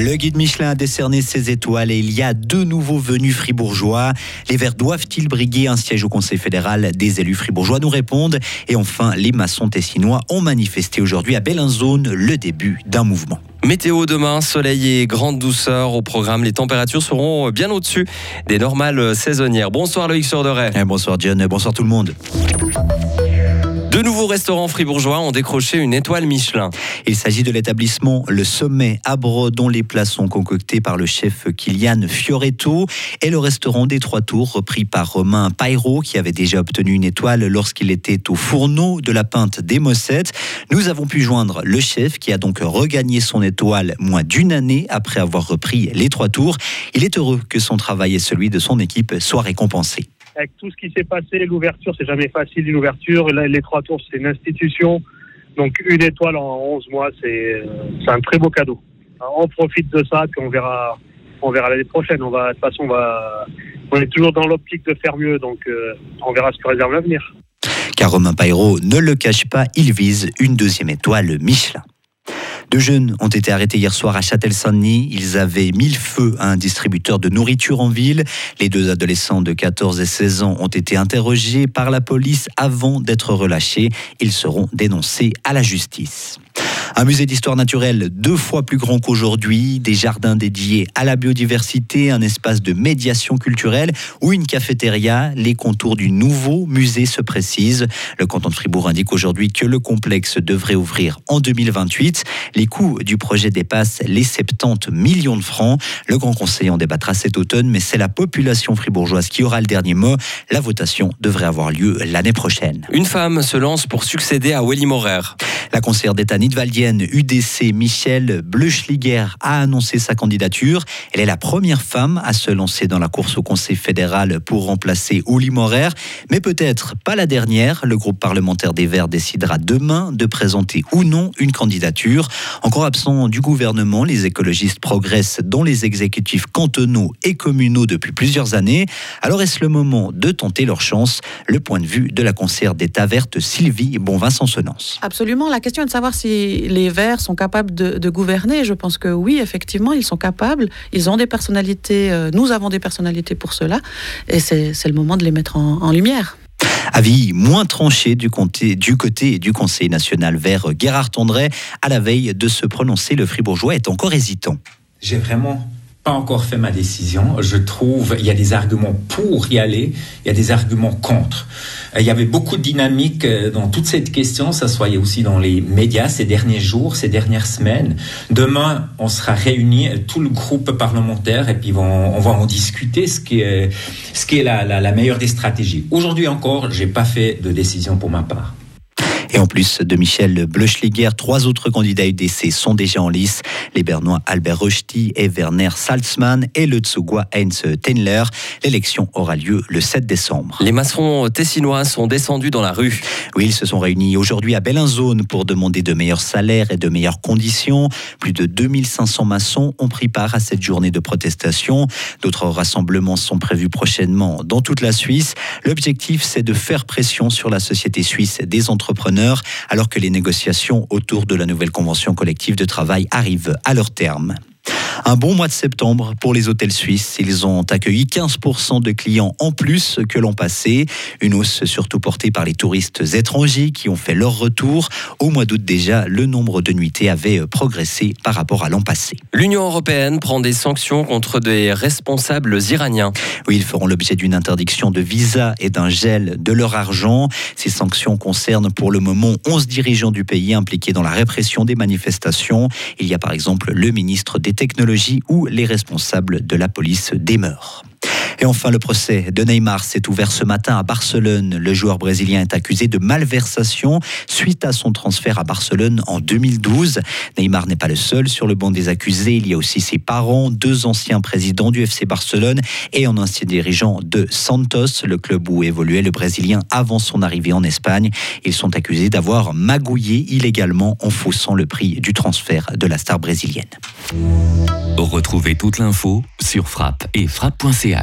Le guide Michelin a décerné ses étoiles et il y a deux nouveaux venus fribourgeois. Les Verts doivent-ils briguer un siège au Conseil fédéral Des élus fribourgeois nous répondent. Et enfin, les maçons tessinois ont manifesté aujourd'hui à Bellinzone le début d'un mouvement. Météo demain, soleil et grande douceur au programme. Les températures seront bien au-dessus des normales saisonnières. Bonsoir Loïc Surderet. Bonsoir John, bonsoir tout le monde. Restaurants fribourgeois ont décroché une étoile Michelin. Il s'agit de l'établissement Le Sommet à dont les plats sont concoctés par le chef Kylian Fioretto, et le restaurant des Trois Tours, repris par Romain Pairo, qui avait déjà obtenu une étoile lorsqu'il était au fourneau de la Pinte des Mossettes. Nous avons pu joindre le chef, qui a donc regagné son étoile moins d'une année après avoir repris les Trois Tours. Il est heureux que son travail et celui de son équipe soient récompensés avec tout ce qui s'est passé, l'ouverture, c'est jamais facile une ouverture. Les trois tours, c'est une institution. Donc une étoile en 11 mois, c'est un très beau cadeau. On profite de ça, puis on verra, on verra l'année prochaine. On va, de toute façon, on, va, est toujours dans l'optique de faire mieux, donc euh, on verra ce que réserve l'avenir. Car Romain Pairo ne le cache pas, il vise une deuxième étoile Michelin. Deux jeunes ont été arrêtés hier soir à Châtel-Saint-Denis. Ils avaient mis le feu à un distributeur de nourriture en ville. Les deux adolescents de 14 et 16 ans ont été interrogés par la police avant d'être relâchés. Ils seront dénoncés à la justice. Un musée d'histoire naturelle deux fois plus grand qu'aujourd'hui, des jardins dédiés à la biodiversité, un espace de médiation culturelle ou une cafétéria. Les contours du nouveau musée se précisent. Le canton de Fribourg indique aujourd'hui que le complexe devrait ouvrir en 2028. Les coûts du projet dépassent les 70 millions de francs. Le Grand Conseil en débattra cet automne, mais c'est la population fribourgeoise qui aura le dernier mot. La votation devrait avoir lieu l'année prochaine. Une femme se lance pour succéder à Welly Morer. La conseillère d'État UDC Michel Bleuschliger a annoncé sa candidature. Elle est la première femme à se lancer dans la course au Conseil fédéral pour remplacer Uli Morer, mais peut-être pas la dernière. Le groupe parlementaire des Verts décidera demain de présenter ou non une candidature. Encore absent du gouvernement, les écologistes progressent dans les exécutifs cantonaux et communaux depuis plusieurs années. Alors est-ce le moment de tenter leur chance? Le point de vue de la conseillère d'État verte Sylvie Bonvin-Sonsonance. Absolument. La question est de savoir si les Verts sont capables de, gouverner. Je pense que oui, effectivement, ils sont capables. Ils ont des personnalités. Euh, nous avons des personnalités pour cela. Et c'est le moment de les mettre en, lumière. Avis moins tranché du, côté du Conseil national vert Gérard Tondray. À la veille de se prononcer, le Fribourgeois est encore hésitant. J'ai vraiment pas encore fait ma décision. Je trouve il y a des arguments pour y aller, il y a des arguments contre. Il y avait beaucoup de dynamique euh, dans toute cette question, ça soit aussi dans les médias ces derniers jours, ces dernières semaines. Demain, on sera réunis, tout le groupe parlementaire, et puis on va en discuter ce qui est, ce qui est la, la, la meilleure des stratégies. Aujourd'hui encore, j'ai pas fait de décision pour ma part. Et en plus de Michel Bleuschliger, trois autres candidats UDC sont déjà en lice. Les Bernois Albert Rochty et Werner Salzmann et le Tsugwa Heinz Tenler. L'élection aura lieu le 7 décembre. Les maçons tessinois sont descendus dans la rue. Oui, ils se sont réunis aujourd'hui à Bellinzone pour demander de meilleurs salaires et de meilleures conditions. Plus de 2500 maçons ont pris part à cette journée de protestation. D'autres rassemblements sont prévus prochainement dans toute la Suisse. L'objectif, c'est de faire pression sur la société suisse des entrepreneurs alors que les négociations autour de la nouvelle convention collective de travail arrivent à leur terme. Un bon mois de septembre pour les hôtels suisses. Ils ont accueilli 15% de clients en plus que l'an passé. Une hausse surtout portée par les touristes étrangers qui ont fait leur retour. Au mois d'août déjà, le nombre de nuitées avait progressé par rapport à l'an passé. L'Union européenne prend des sanctions contre des responsables iraniens. Oui, ils feront l'objet d'une interdiction de visa et d'un gel de leur argent. Ces sanctions concernent pour le moment 11 dirigeants du pays impliqués dans la répression des manifestations. Il y a par exemple le ministre des Technologies où les responsables de la police demeurent. Et enfin, le procès de Neymar s'est ouvert ce matin à Barcelone. Le joueur brésilien est accusé de malversation suite à son transfert à Barcelone en 2012. Neymar n'est pas le seul sur le banc des accusés. Il y a aussi ses parents, deux anciens présidents du FC Barcelone et un ancien dirigeant de Santos, le club où évoluait le Brésilien avant son arrivée en Espagne. Ils sont accusés d'avoir magouillé illégalement en faussant le prix du transfert de la star brésilienne. Retrouvez toute l'info sur frappe et.